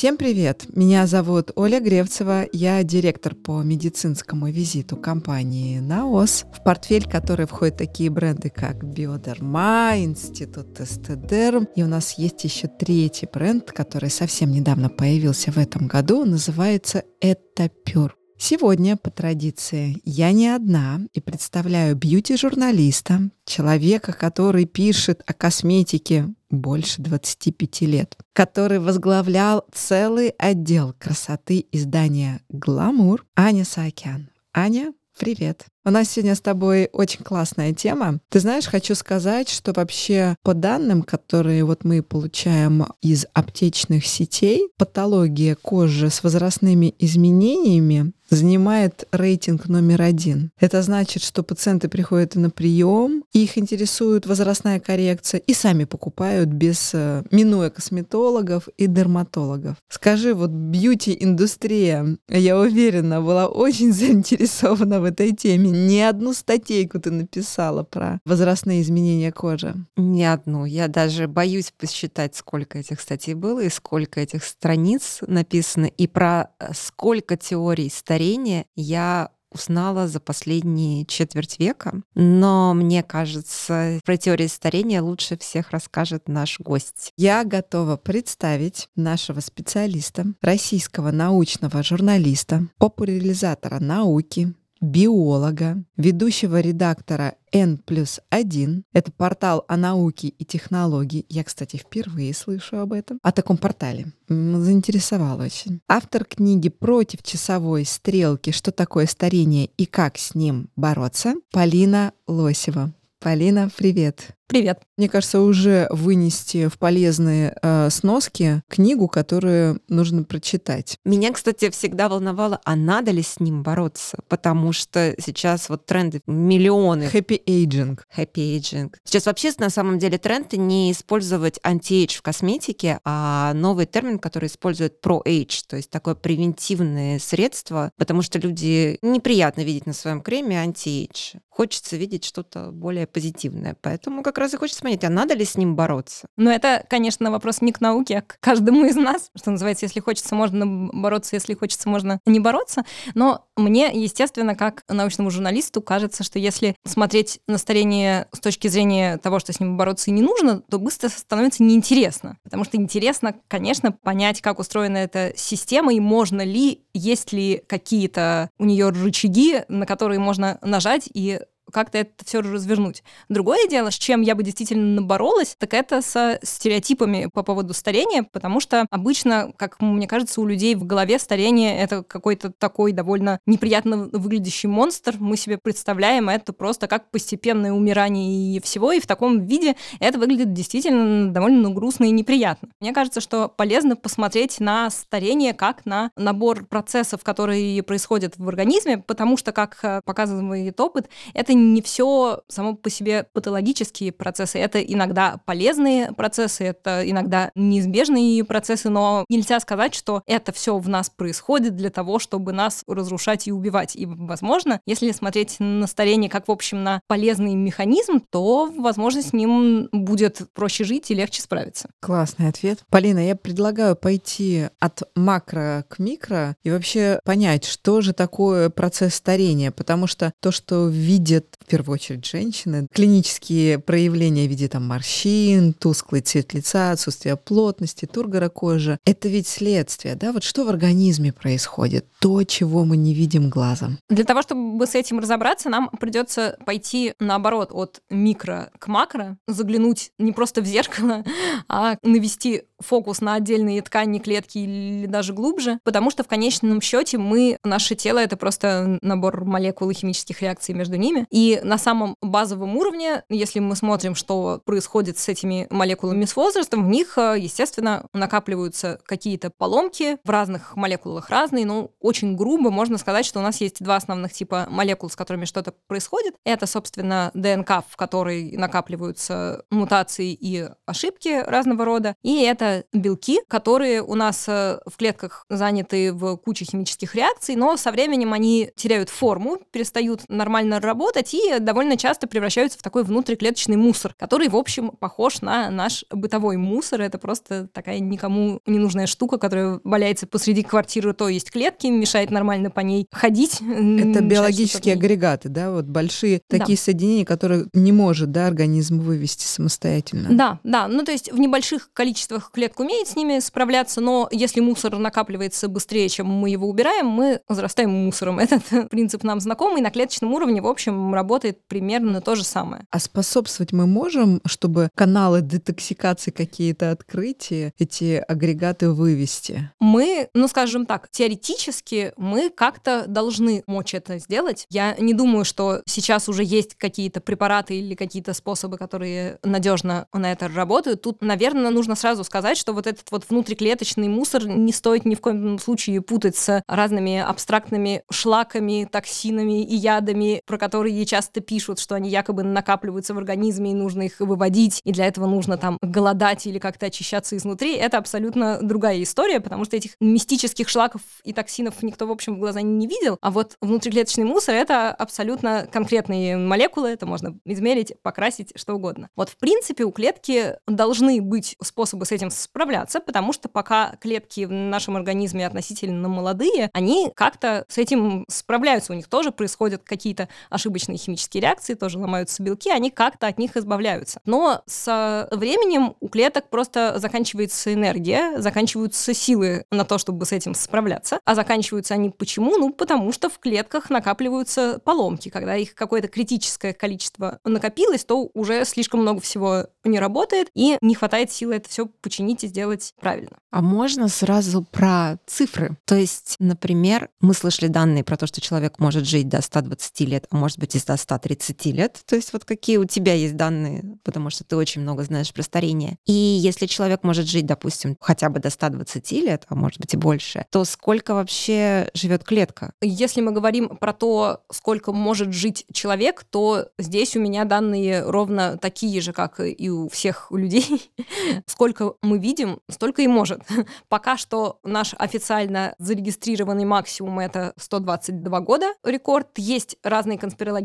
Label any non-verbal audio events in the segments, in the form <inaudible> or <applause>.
Всем привет! Меня зовут Оля Гревцева, я директор по медицинскому визиту компании «Наос», в портфель которой входят такие бренды, как Биодерма, Институт Эстедерм, и у нас есть еще третий бренд, который совсем недавно появился в этом году, называется «Этапюр». Сегодня, по традиции, я не одна и представляю бьюти-журналиста, человека, который пишет о косметике больше 25 лет, который возглавлял целый отдел красоты издания «Гламур» Аня Саакян. Аня, привет! У нас сегодня с тобой очень классная тема. Ты знаешь, хочу сказать, что вообще по данным, которые вот мы получаем из аптечных сетей, патология кожи с возрастными изменениями занимает рейтинг номер один. Это значит, что пациенты приходят на прием, их интересует возрастная коррекция и сами покупают без э, минуя косметологов и дерматологов. Скажи, вот бьюти-индустрия, я уверена, была очень <laughs> заинтересована в этой теме не одну статейку ты написала про возрастные изменения кожи. Не одну. Я даже боюсь посчитать, сколько этих статей было и сколько этих страниц написано, и про э, сколько теорий старения я узнала за последние четверть века. Но мне кажется, про теории старения лучше всех расскажет наш гость. Я готова представить нашего специалиста, российского научного журналиста, популяризатора науки, биолога, ведущего редактора N плюс 1. Это портал о науке и технологии. Я, кстати, впервые слышу об этом. О таком портале. Заинтересовал очень. Автор книги «Против часовой стрелки. Что такое старение и как с ним бороться» Полина Лосева. Полина, привет. Привет. Мне кажется, уже вынести в полезные э, сноски книгу, которую нужно прочитать. Меня, кстати, всегда волновало, а надо ли с ним бороться? Потому что сейчас вот тренды миллионы. Happy aging. Happy aging. Сейчас вообще на самом деле тренд не использовать anti-age в косметике, а новый термин, который использует pro-age, то есть такое превентивное средство, потому что люди неприятно видеть на своем креме anti-age. Хочется видеть что-то более позитивное. Поэтому как раз и хочется понять, а надо ли с ним бороться? Но это, конечно, вопрос не к науке, а к каждому из нас. Что называется, если хочется, можно бороться, если хочется, можно не бороться. Но мне, естественно, как научному журналисту, кажется, что если смотреть на старение с точки зрения того, что с ним бороться не нужно, то быстро становится неинтересно. Потому что интересно, конечно, понять, как устроена эта система и можно ли, есть ли какие-то у нее рычаги, на которые можно нажать и как-то это все развернуть. Другое дело, с чем я бы действительно боролась, так это со стереотипами по поводу старения, потому что обычно, как мне кажется, у людей в голове старение — это какой-то такой довольно неприятно выглядящий монстр. Мы себе представляем это просто как постепенное умирание и всего, и в таком виде это выглядит действительно довольно грустно и неприятно. Мне кажется, что полезно посмотреть на старение как на набор процессов, которые происходят в организме, потому что, как э, показывает опыт, это не все само по себе патологические процессы. Это иногда полезные процессы, это иногда неизбежные процессы, но нельзя сказать, что это все в нас происходит для того, чтобы нас разрушать и убивать. И, возможно, если смотреть на старение как, в общем, на полезный механизм, то, возможно, с ним будет проще жить и легче справиться. Классный ответ. Полина, я предлагаю пойти от макро к микро и вообще понять, что же такое процесс старения, потому что то, что видят в первую очередь женщины. Клинические проявления в виде там морщин, тусклый цвет лица, отсутствие плотности, тургора кожи. Это ведь следствие, да? Вот что в организме происходит? То, чего мы не видим глазом. Для того, чтобы с этим разобраться, нам придется пойти наоборот от микро к макро, заглянуть не просто в зеркало, <laughs> а навести фокус на отдельные ткани, клетки или даже глубже, потому что в конечном счете мы, наше тело — это просто набор молекул и химических реакций между ними. И на самом базовом уровне, если мы смотрим, что происходит с этими молекулами с возрастом, в них, э, естественно, накапливаются какие-то поломки, в разных молекулах разные, но очень грубо можно сказать, что у нас есть два основных типа молекул, с которыми что-то происходит. Это, собственно, ДНК, в которой накапливаются мутации и ошибки разного рода, и это белки, которые у нас э, в клетках заняты в куче химических реакций, но со временем они теряют форму, перестают нормально работать статьи довольно часто превращаются в такой внутриклеточный мусор, который, в общем, похож на наш бытовой мусор. Это просто такая никому не нужная штука, которая валяется посреди квартиры, то есть клетки, мешает нормально по ней ходить. Это биологические агрегаты, да, вот большие да. такие соединения, которые не может, да, организм вывести самостоятельно. Да, да, ну то есть в небольших количествах клетка умеет с ними справляться, но если мусор накапливается быстрее, чем мы его убираем, мы возрастаем мусором. <laughs> Этот принцип нам знакомый, на клеточном уровне, в общем, работает примерно то же самое. А способствовать мы можем, чтобы каналы детоксикации какие-то открыть и эти агрегаты вывести? Мы, ну скажем так, теоретически мы как-то должны мочь это сделать. Я не думаю, что сейчас уже есть какие-то препараты или какие-то способы, которые надежно на это работают. Тут, наверное, нужно сразу сказать, что вот этот вот внутриклеточный мусор не стоит ни в коем случае путать с разными абстрактными шлаками, токсинами и ядами, про которые часто пишут, что они якобы накапливаются в организме и нужно их выводить, и для этого нужно там голодать или как-то очищаться изнутри. Это абсолютно другая история, потому что этих мистических шлаков и токсинов никто, в общем, в глаза не видел, а вот внутриклеточный мусор — это абсолютно конкретные молекулы, это можно измерить, покрасить, что угодно. Вот, в принципе, у клетки должны быть способы с этим справляться, потому что пока клетки в нашем организме относительно молодые, они как-то с этим справляются. У них тоже происходят какие-то ошибочные химические реакции, тоже ломаются белки, они как-то от них избавляются. Но со временем у клеток просто заканчивается энергия, заканчиваются силы на то, чтобы с этим справляться. А заканчиваются они почему? Ну, потому что в клетках накапливаются поломки. Когда их какое-то критическое количество накопилось, то уже слишком много всего не работает, и не хватает силы это все починить и сделать правильно. А можно сразу про цифры? То есть, например, мы слышали данные про то, что человек может жить до 120 лет, а может быть и до 130 лет. То есть вот какие у тебя есть данные, потому что ты очень много знаешь про старение. И если человек может жить, допустим, хотя бы до 120 лет, а может быть и больше, то сколько вообще живет клетка? Если мы говорим про то, сколько может жить человек, то здесь у меня данные ровно такие же, как и у всех людей. <laughs> Сколько мы видим, столько и может. <laughs> Пока что наш официально зарегистрированный максимум — это 122 года рекорд. Есть разные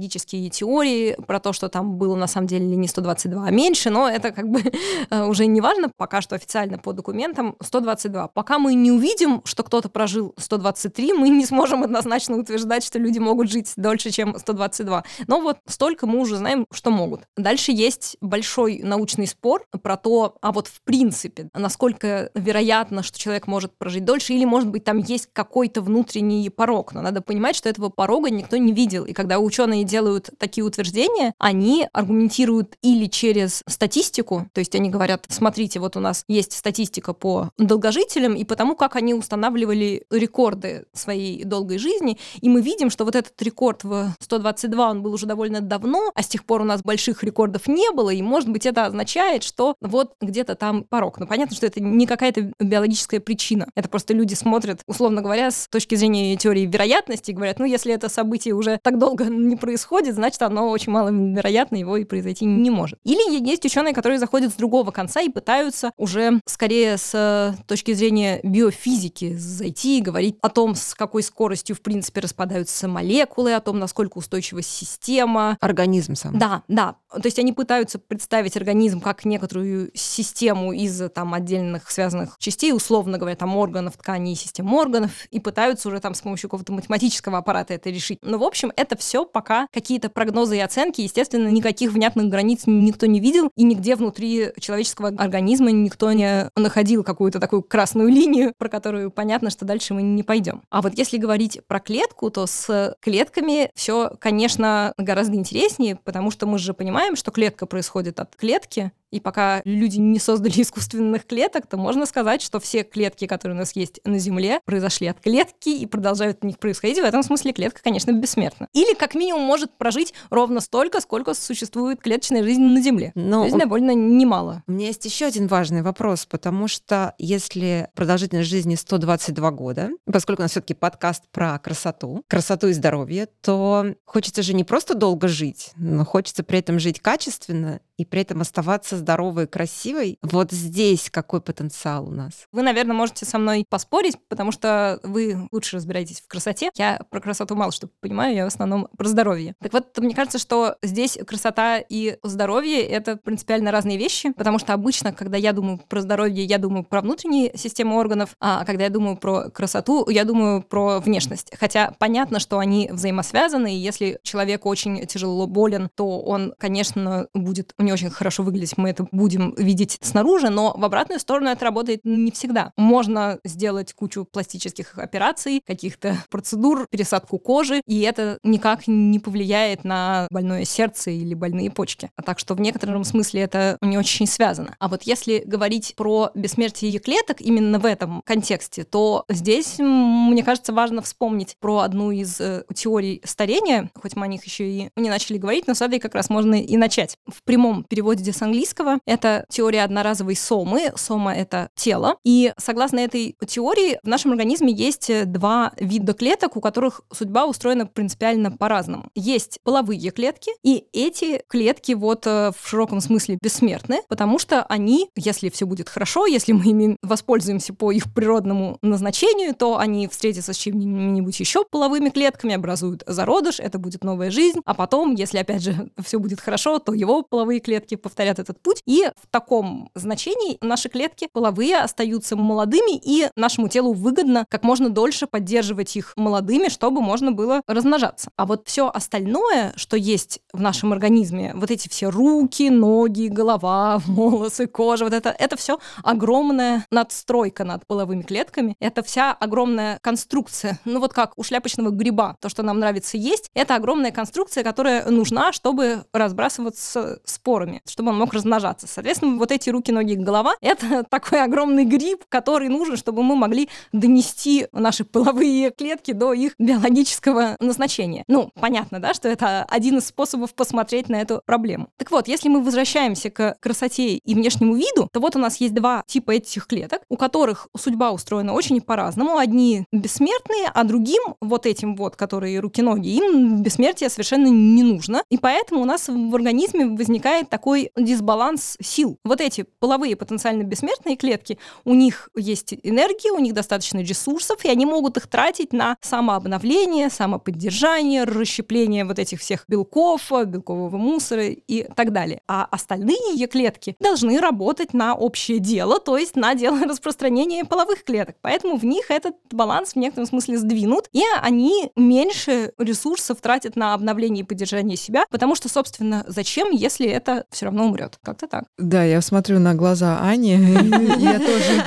конспирологические теории про то, что там было на самом деле не 122, а меньше, но это как бы <laughs> э, уже не важно. Пока что официально по документам 122. Пока мы не увидим, что кто-то прожил 123, мы не сможем однозначно утверждать, что люди могут жить дольше, чем 122. Но вот столько мы уже знаем, что могут. Дальше есть большой научный спор про то, а вот в принципе, насколько вероятно, что человек может прожить дольше, или, может быть, там есть какой-то внутренний порог. Но надо понимать, что этого порога никто не видел. И когда ученые делают такие утверждения, они аргументируют или через статистику, то есть они говорят, смотрите, вот у нас есть статистика по долгожителям и потому, как они устанавливали рекорды своей долгой жизни, и мы видим, что вот этот рекорд в 122, он был уже довольно давно, а с тех пор у нас больших рекордов не было, и, может быть, это означает, что вот где-то там порог. Но понятно, что это не какая-то биологическая причина. Это просто люди смотрят, условно говоря, с точки зрения теории вероятности, и говорят, ну, если это событие уже так долго не происходит, значит, оно очень маловероятно, его и произойти не может. Или есть ученые, которые заходят с другого конца и пытаются уже скорее с точки зрения биофизики зайти и говорить о том, с какой скоростью, в принципе, распадаются молекулы, о том, насколько устойчива система. Организм сам. Да, да. То есть они пытаются представить организм как некоторую систему из там отдельных связанных частей, условно говоря, там органов, тканей и систем органов, и пытаются уже там с помощью какого-то математического аппарата это решить. Но, в общем, это все пока какие-то прогнозы и оценки. Естественно, никаких внятных границ никто не видел, и нигде внутри человеческого организма никто не находил какую-то такую красную линию, про которую понятно, что дальше мы не пойдем. А вот если говорить про клетку, то с клетками все, конечно, гораздо интереснее, потому что мы же понимаем, что клетка происходит от клетки, и пока люди не создали <laughs> искусственных клеток, то можно сказать, что все клетки, которые у нас есть на Земле, произошли от клетки и продолжают от них происходить. В этом смысле клетка, конечно, бессмертна. Или как минимум может прожить ровно столько, сколько существует клеточная жизнь на Земле. Но То есть довольно немало. У меня есть еще один важный вопрос, потому что если продолжительность жизни 122 года, поскольку у нас все-таки подкаст про красоту, красоту и здоровье, то хочется же не просто долго жить, но хочется при этом жить качественно и при этом оставаться здоровой и красивой. Вот здесь какой потенциал у нас? Вы, наверное, можете со мной поспорить, потому что вы лучше разбираетесь в красоте. Я про красоту мало что понимаю, я в основном про здоровье. Так вот, мне кажется, что здесь красота и здоровье — это принципиально разные вещи, потому что обычно, когда я думаю про здоровье, я думаю про внутренние системы органов, а когда я думаю про красоту, я думаю про внешность. Хотя понятно, что они взаимосвязаны, и если человек очень тяжело болен, то он, конечно, будет не очень хорошо выглядеть, мы это будем видеть снаружи, но в обратную сторону это работает не всегда. Можно сделать кучу пластических операций, каких-то процедур, пересадку кожи, и это никак не повлияет на больное сердце или больные почки. А так что в некотором смысле это не очень связано. А вот если говорить про бессмертие клеток именно в этом контексте, то здесь, мне кажется, важно вспомнить про одну из э, теорий старения, хоть мы о них еще и не начали говорить, но с этой как раз можно и начать. В прямом переводе с английского это теория одноразовой сомы. Сома — это тело. И согласно этой теории в нашем организме есть два вида клеток, у которых судьба устроена принципиально по-разному. Есть половые клетки, и эти клетки вот э, в широком смысле бессмертны, потому что они, если все будет хорошо, если мы ими воспользуемся по их природному назначению, то они встретятся с чем-нибудь еще половыми клетками, образуют зародыш, это будет новая жизнь, а потом, если опять же все будет хорошо, то его половые клетки повторят этот путь, и в таком значении наши клетки половые остаются молодыми, и нашему телу выгодно как можно дольше поддерживать их молодыми, чтобы можно было размножаться. А вот все остальное, что есть в нашем организме, вот эти все руки, ноги, голова, <laughs> волосы, кожа, вот это, это все огромная надстройка над половыми клетками. Это вся огромная конструкция. Ну вот как у шляпочного гриба, то, что нам нравится есть, это огромная конструкция, которая нужна, чтобы разбрасываться спорами, чтобы он мог размножаться. Соответственно, вот эти руки, ноги, голова — это <laughs> такой огромный гриб, который нужен, чтобы мы могли донести наши половые клетки до их биологического назначения. Ну, понятно, да, что это один из способов посмотреть на эту проблему. Так вот, если мы возвращаемся к красоте и внешнему виду, то вот у нас есть два типа этих клеток, у которых судьба устроена очень по-разному. Одни бессмертные, а другим, вот этим вот, которые руки-ноги, им бессмертие совершенно не нужно. И поэтому у нас в организме возникает такой дисбаланс сил. Вот эти половые потенциально бессмертные клетки, у них есть энергия, у них достаточно ресурсов, и они могут их тратить на самообновление, самоподдержание, расщепление вот этих всех белков, белкового мусора и так далее. А остальные Е-клетки должны работать на общее дело, то есть на дело <laughs> распространения половых клеток. Поэтому в них этот баланс в некотором смысле сдвинут, и они меньше ресурсов тратят на обновление и поддержание себя, потому что, собственно, зачем, если это все равно умрет? Как-то так. Да, я смотрю на глаза Ани, <laughs> я тоже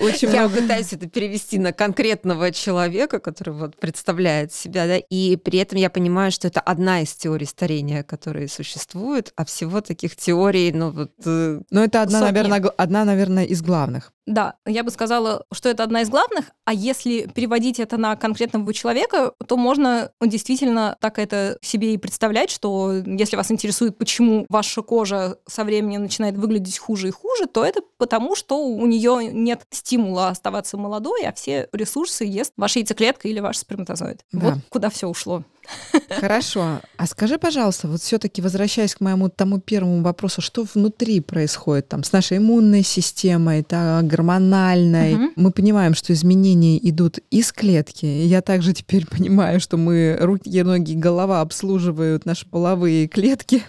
очень Я пытаюсь это перевести на конкретного человека, который вот представляет себя, да, и при этом я понимаю, что это одна из теорий старения, которые существуют, а всего таких теорий, ну вот... Э, ну это одна, наверное, одна, наверное, из главных. Да, я бы сказала, что это одна из главных, а если переводить это на конкретного человека, то можно действительно так это себе и представлять, что если вас интересует, почему ваша кожа со временем начинает выглядеть хуже и хуже, то это потому, что у нее нет стимула оставаться молодой, а все ресурсы ест ваша яйцеклетка или ваш сперматозоид. Да. Вот куда все ушло. Хорошо. А скажи, пожалуйста, вот все-таки возвращаясь к моему тому первому вопросу, что внутри происходит там с нашей иммунной системой, так, гормональной? Угу. Мы понимаем, что изменения идут из клетки. Я также теперь <laughs> понимаю, что мы руки, ноги, голова обслуживают наши половые клетки.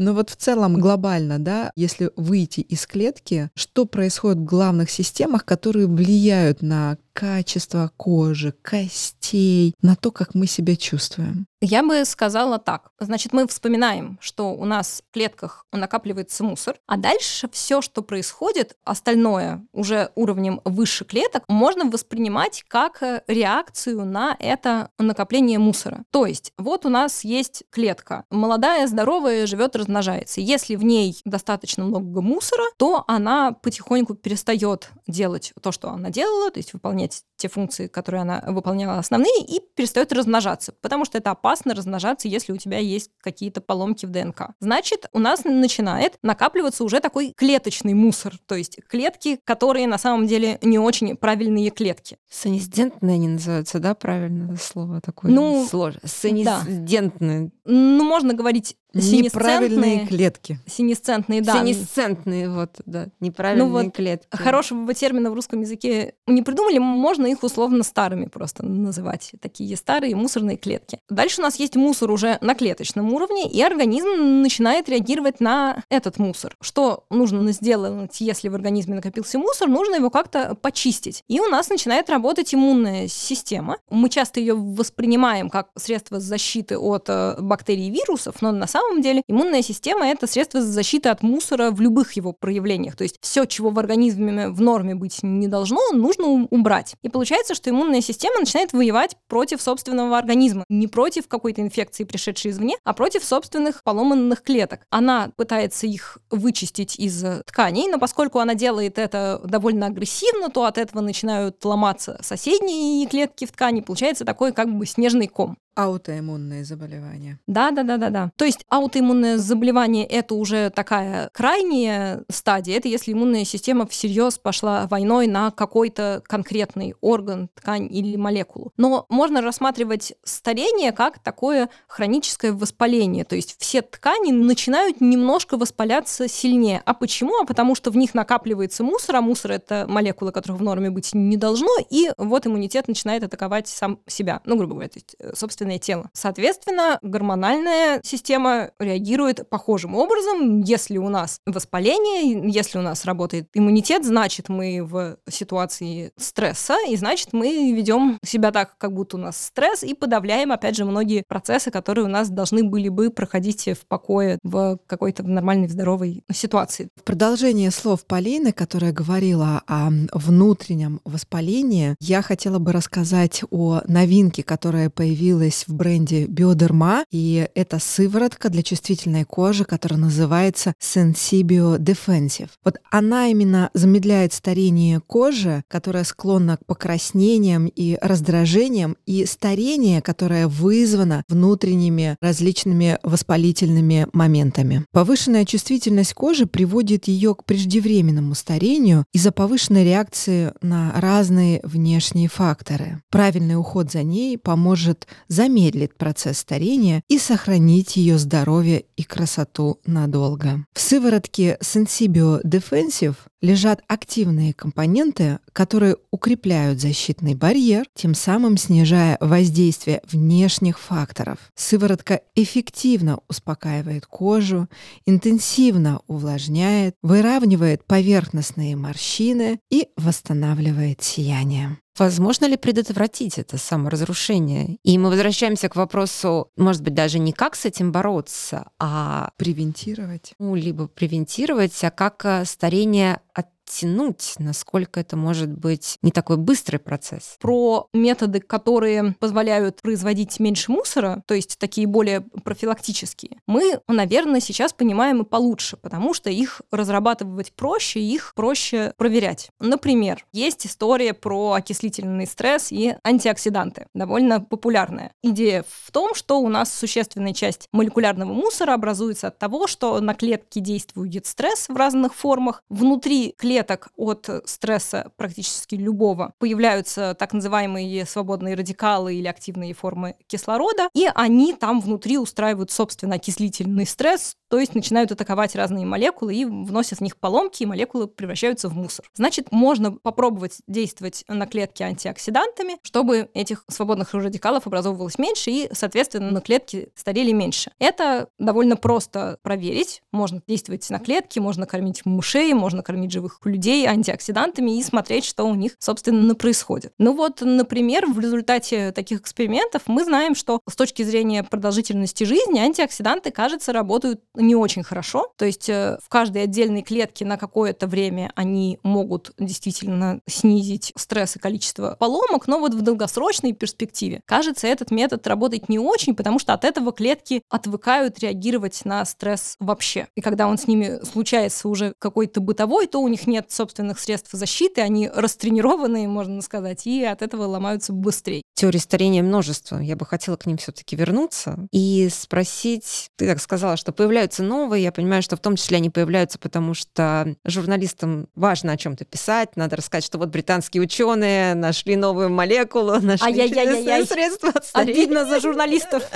Но вот в целом глобально, да, если выйти из клетки, что происходит в главных системах, которые влияют на качество кожи, костей, на то, как мы себя чувствуем? Я бы сказала так. Значит, мы вспоминаем, что у нас в клетках накапливается мусор, а дальше все, что происходит, остальное уже уровнем выше клеток, можно воспринимать как э, реакцию на это накопление мусора. То есть, вот у нас есть клетка, молодая, здоровая, живет, размножается. Если в ней достаточно много мусора, то она потихоньку перестает делать то, что она делала, то есть выполнять те функции, которые она выполняла основные, и перестает размножаться, потому что это опасно размножаться, если у тебя есть какие-то поломки в ДНК. Значит, у нас начинает накапливаться уже такой клеточный мусор, то есть клетки, которые на самом деле не очень правильные клетки. Санизидентные они называются, да, правильное слово такое? Ну, сложно. Санизидентные. Да. ну, можно говорить Неправильные клетки. Синесцентные, да. Синесцентные, вот, да, неправильные ну, вот клетки. Хорошего термина в русском языке не придумали, можно их условно старыми просто называть. Такие старые мусорные клетки. Дальше у нас есть мусор уже на клеточном уровне, и организм начинает реагировать на этот мусор. Что нужно сделать, если в организме накопился мусор? Нужно его как-то почистить. И у нас начинает работать иммунная система. Мы часто ее воспринимаем как средство защиты от э, бактерий и вирусов, но на самом самом деле иммунная система — это средство защиты от мусора в любых его проявлениях. То есть все, чего в организме в норме быть не должно, нужно убрать. И получается, что иммунная система начинает воевать против собственного организма. Не против какой-то инфекции, пришедшей извне, а против собственных поломанных клеток. Она пытается их вычистить из тканей, но поскольку она делает это довольно агрессивно, то от этого начинают ломаться соседние клетки в ткани. Получается такой как бы снежный ком. Аутоиммунные заболевания. Да, да, да, да, да. То есть аутоиммунное заболевание это уже такая крайняя стадия. Это если иммунная система всерьез пошла войной на какой-то конкретный орган, ткань или молекулу. Но можно рассматривать старение как такое хроническое воспаление. То есть все ткани начинают немножко воспаляться сильнее. А почему? А потому что в них накапливается мусор, а мусор это молекулы, которых в норме быть не должно, и вот иммунитет начинает атаковать сам себя. Ну, грубо говоря, то есть, э, собственно, собственное тело. Соответственно, гормональная система реагирует похожим образом. Если у нас воспаление, если у нас работает иммунитет, значит, мы в ситуации стресса, и значит, мы ведем себя так, как будто у нас стресс, и подавляем, опять же, многие процессы, которые у нас должны были бы проходить в покое в какой-то нормальной, здоровой ситуации. В продолжение слов Полины, которая говорила о внутреннем воспалении, я хотела бы рассказать о новинке, которая появилась появилась в бренде Биодерма, и это сыворотка для чувствительной кожи, которая называется Sensibio Defensive. Вот она именно замедляет старение кожи, которая склонна к покраснениям и раздражениям, и старение, которое вызвано внутренними различными воспалительными моментами. Повышенная чувствительность кожи приводит ее к преждевременному старению из-за повышенной реакции на разные внешние факторы. Правильный уход за ней поможет замедлит процесс старения и сохранить ее здоровье и красоту надолго. В сыворотке Sensibio Defensive лежат активные компоненты, которые укрепляют защитный барьер, тем самым снижая воздействие внешних факторов. Сыворотка эффективно успокаивает кожу, интенсивно увлажняет, выравнивает поверхностные морщины и восстанавливает сияние. Возможно ли предотвратить это саморазрушение? И мы возвращаемся к вопросу, может быть, даже не как с этим бороться, а превентировать. Ну, либо превентировать, а как э, старение от оттянуть, насколько это может быть не такой быстрый процесс. Про методы, которые позволяют производить меньше мусора, то есть такие более профилактические, мы, наверное, сейчас понимаем и получше, потому что их разрабатывать проще, их проще проверять. Например, есть история про окислительный стресс и антиоксиданты, довольно популярная. Идея в том, что у нас существенная часть молекулярного мусора образуется от того, что на клетки действует стресс в разных формах. Внутри клетки клеток от стресса практически любого появляются так называемые свободные радикалы или активные формы кислорода, и они там внутри устраивают, собственно, окислительный стресс, то есть начинают атаковать разные молекулы и вносят в них поломки, и молекулы превращаются в мусор. Значит, можно попробовать действовать на клетки антиоксидантами, чтобы этих свободных радикалов образовывалось меньше, и, соответственно, на клетки старели меньше. Это довольно просто проверить. Можно действовать на клетки, можно кормить мышей, можно кормить живых людей антиоксидантами и смотреть, что у них, собственно, происходит. Ну вот, например, в результате таких экспериментов мы знаем, что с точки зрения продолжительности жизни антиоксиданты, кажется, работают не очень хорошо. То есть э, в каждой отдельной клетке на какое-то время они могут действительно снизить стресс и количество поломок, но вот в долгосрочной перспективе, кажется, этот метод работает не очень, потому что от этого клетки отвыкают реагировать на стресс вообще. И когда он с ними случается уже какой-то бытовой, то у них нет нет собственных средств защиты, они растренированные, можно сказать, и от этого ломаются быстрее. Теории старения множество. Я бы хотела к ним все-таки вернуться и спросить, ты так сказала, что появляются новые, я понимаю, что в том числе они появляются, потому что журналистам важно о чем-то писать, надо рассказать, что вот британские ученые нашли новую молекулу, нашли Ай-яй-яй-яй. средства от старения. Обидно за журналистов. <laughs>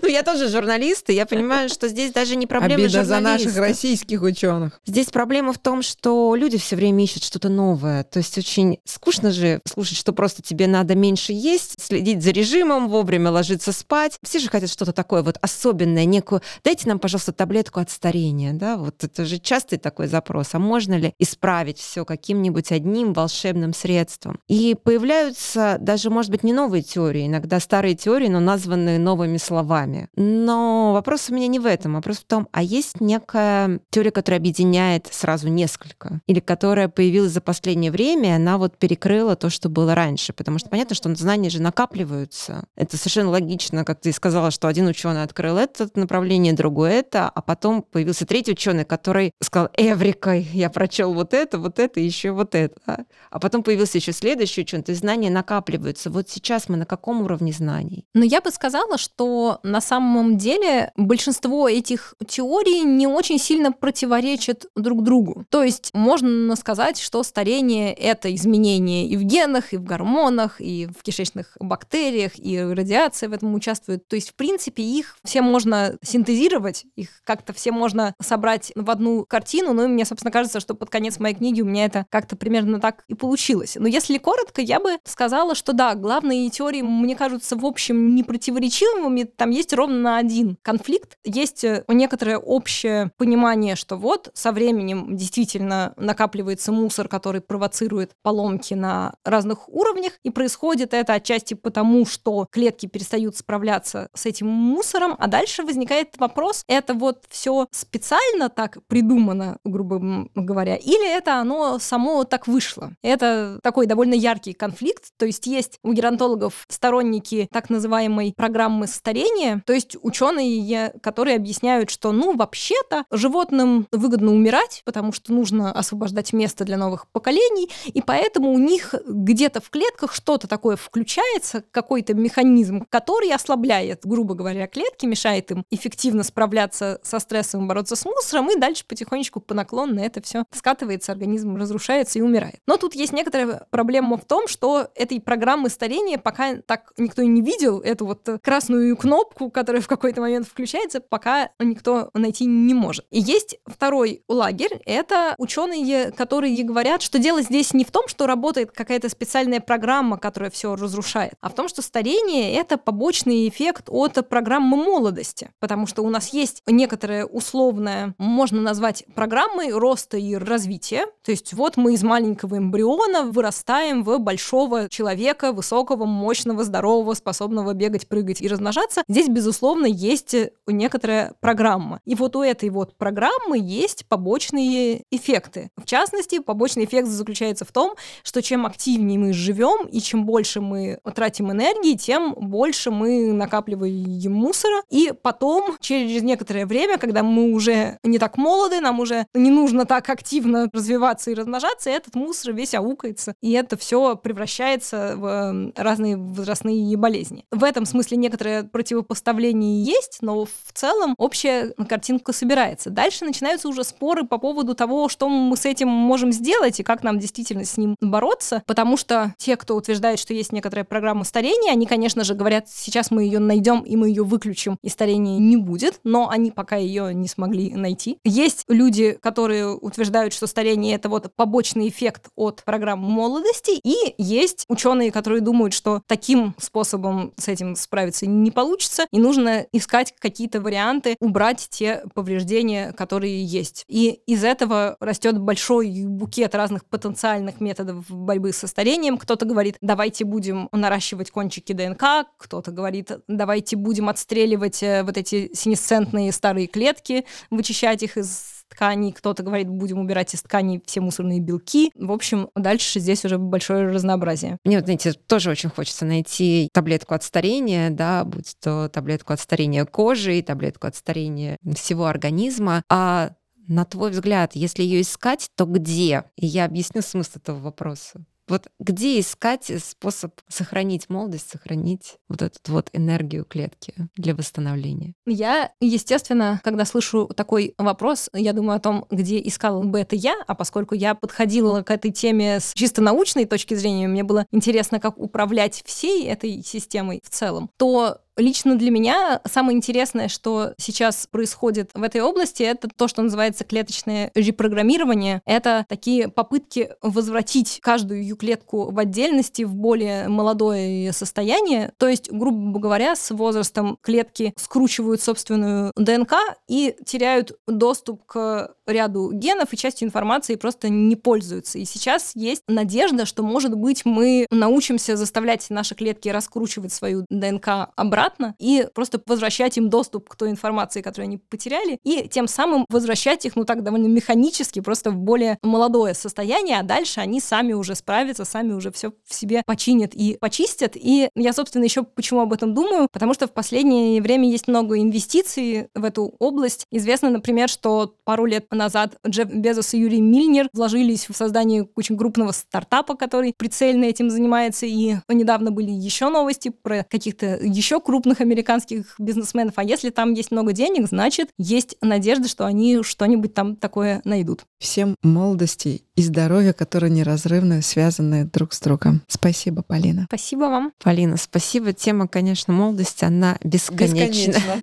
Ну, я тоже журналист, и я понимаю, что здесь даже не проблема Обида за наших российских ученых. Здесь проблема в том, что люди все время ищут что-то новое. То есть очень скучно же слушать, что просто тебе надо меньше есть, следить за режимом, вовремя ложиться спать. Все же хотят что-то такое вот особенное, некую... Дайте нам, пожалуйста, таблетку от старения, да? Вот это же частый такой запрос. А можно ли исправить все каким-нибудь одним волшебным средством? И появляются даже, может быть, не новые теории, иногда старые теории, но названные новыми словами. Но вопрос у меня не в этом. Вопрос в том, а есть некая теория, которая объединяет сразу несколько? Или которая появилась за последнее время, она вот перекрыла то, что было раньше? Потому что понятно, что знания же накапливаются. Это совершенно логично, как ты сказала, что один ученый открыл это направление, другой это, а потом появился третий ученый, который сказал, Эврика, я прочел вот это, вот это, еще вот это. А потом появился еще следующий ученый, то есть знания накапливаются. Вот сейчас мы на каком уровне знаний? Но я бы сказала, что на самом деле большинство этих теорий не очень сильно противоречат друг другу. То есть можно сказать, что старение — это изменения и в генах, и в гормонах, и в кишечных бактериях, и радиация в этом участвует. То есть, в принципе, их все можно синтезировать, их как-то все можно собрать в одну картину, но мне, собственно, кажется, что под конец моей книги у меня это как-то примерно так и получилось. Но если коротко, я бы сказала, что да, главные теории, мне кажутся, в общем, не противоречивыми, там есть ровно один конфликт. Есть э, некоторое общее понимание, что вот со временем действительно накапливается мусор, который провоцирует поломки на разных уровнях, и происходит это отчасти потому, что клетки перестают справляться с этим мусором, а дальше возникает вопрос, это вот все специально так придумано, грубо говоря, или это оно само так вышло? Это такой довольно яркий конфликт, то есть есть у геронтологов сторонники так называемой программы старения, то есть ученые, которые объясняют, что, ну, вообще-то животным выгодно умирать, потому что нужно освобождать место для новых поколений, и поэтому у них где-то в клетках что-то такое включается, какой-то механизм, который ослабляет, грубо говоря, клетки, мешает им эффективно справляться со стрессом, бороться с мусором, и дальше потихонечку по наклонно это все скатывается, организм разрушается и умирает. Но тут есть некоторая проблема в том, что этой программы старения пока так никто и не видел, эту вот красную кнопку, которая в какой-то момент включается, пока никто найти не может. И есть второй лагерь, это ученые, которые говорят, что дело здесь не в том, что работает какая-то специальная программа, которая все разрушает, а в том, что старение — это побочный эффект от программы молодости, потому что у нас есть некоторая условная, можно назвать программой роста и развития, то есть вот мы из маленького эмбриона вырастаем в большого человека, высокого, мощного, здорового, способного бегать, прыгать и размножаться. Здесь, безусловно, есть некоторая программа. И вот у этой вот программы есть побочные эффекты. В частности, побочный эффект заключается в том, что чем активнее мы живем и чем больше мы тратим энергии, тем больше мы накапливаем мусора. И потом, через некоторое время, когда мы уже не так молоды, нам уже не нужно так активно развиваться и размножаться, этот мусор весь аукается. И это все превращается в эм, разные возрастные болезни. В этом смысле некоторое противопоставление есть, но в целом общая картинка собирается. Дальше начинаются уже споры по поводу того, что мы с этим можем сделать и как нам действительно с ним бороться, потому что те, кто утверждает, что есть некоторая программа старения, они, конечно же, говорят, сейчас мы ее найдем и мы ее выключим, и старения не будет, но они пока ее не смогли найти. Есть люди, которые утверждают, что старение это вот побочный эффект от программы молодости, и есть ученые, которые думают, что таким способом с этим справиться не получится, и нужно искать какие-то варианты, убрать те повреждения, которые есть. И из этого растет большой букет разных потенциальных методов борьбы со старением. Кто-то говорит, давайте будем наращивать кончики ДНК, кто-то говорит, давайте будем отстреливать э, вот эти синесцентные старые клетки, вычищать их из тканей, кто-то говорит, будем убирать из тканей все мусорные белки. В общем, дальше здесь уже большое разнообразие. Мне, вот, знаете, тоже очень хочется найти таблетку от старения, да, будь то таблетку от старения кожи, таблетку от старения всего организма. А На твой взгляд, если ее искать, то где? И я объясню смысл этого вопроса. Вот где искать способ сохранить молодость, сохранить вот эту вот энергию клетки для восстановления? Я, естественно, когда слышу такой вопрос, я думаю о том, где искал бы это я, а поскольку я подходила к этой теме с чисто научной точки зрения, мне было интересно, как управлять всей этой системой в целом, то Лично для меня самое интересное, что сейчас происходит в этой области, это то, что называется клеточное репрограммирование. Это такие попытки возвратить каждую клетку в отдельности в более молодое состояние. То есть, грубо говоря, с возрастом клетки скручивают собственную ДНК и теряют доступ к ряду генов и частью информации просто не пользуются. И сейчас есть надежда, что, может быть, мы научимся заставлять наши клетки раскручивать свою ДНК обратно и просто возвращать им доступ к той информации, которую они потеряли, и тем самым возвращать их, ну так, довольно механически, просто в более молодое состояние, а дальше они сами уже справятся, сами уже все в себе починят и почистят. И я, собственно, еще почему об этом думаю, потому что в последнее время есть много инвестиций в эту область. Известно, например, что пару лет назад Джефф Безос и Юрий Мильнер вложились в создание очень крупного стартапа, который прицельно этим занимается. И недавно были еще новости про каких-то еще крупных американских бизнесменов. А если там есть много денег, значит, есть надежда, что они что-нибудь там такое найдут. Всем молодости и здоровья, которые неразрывно связаны друг с другом. Спасибо, Полина. Спасибо вам. Полина, спасибо. Тема, конечно, молодости, она бесконечна. Бесконечно.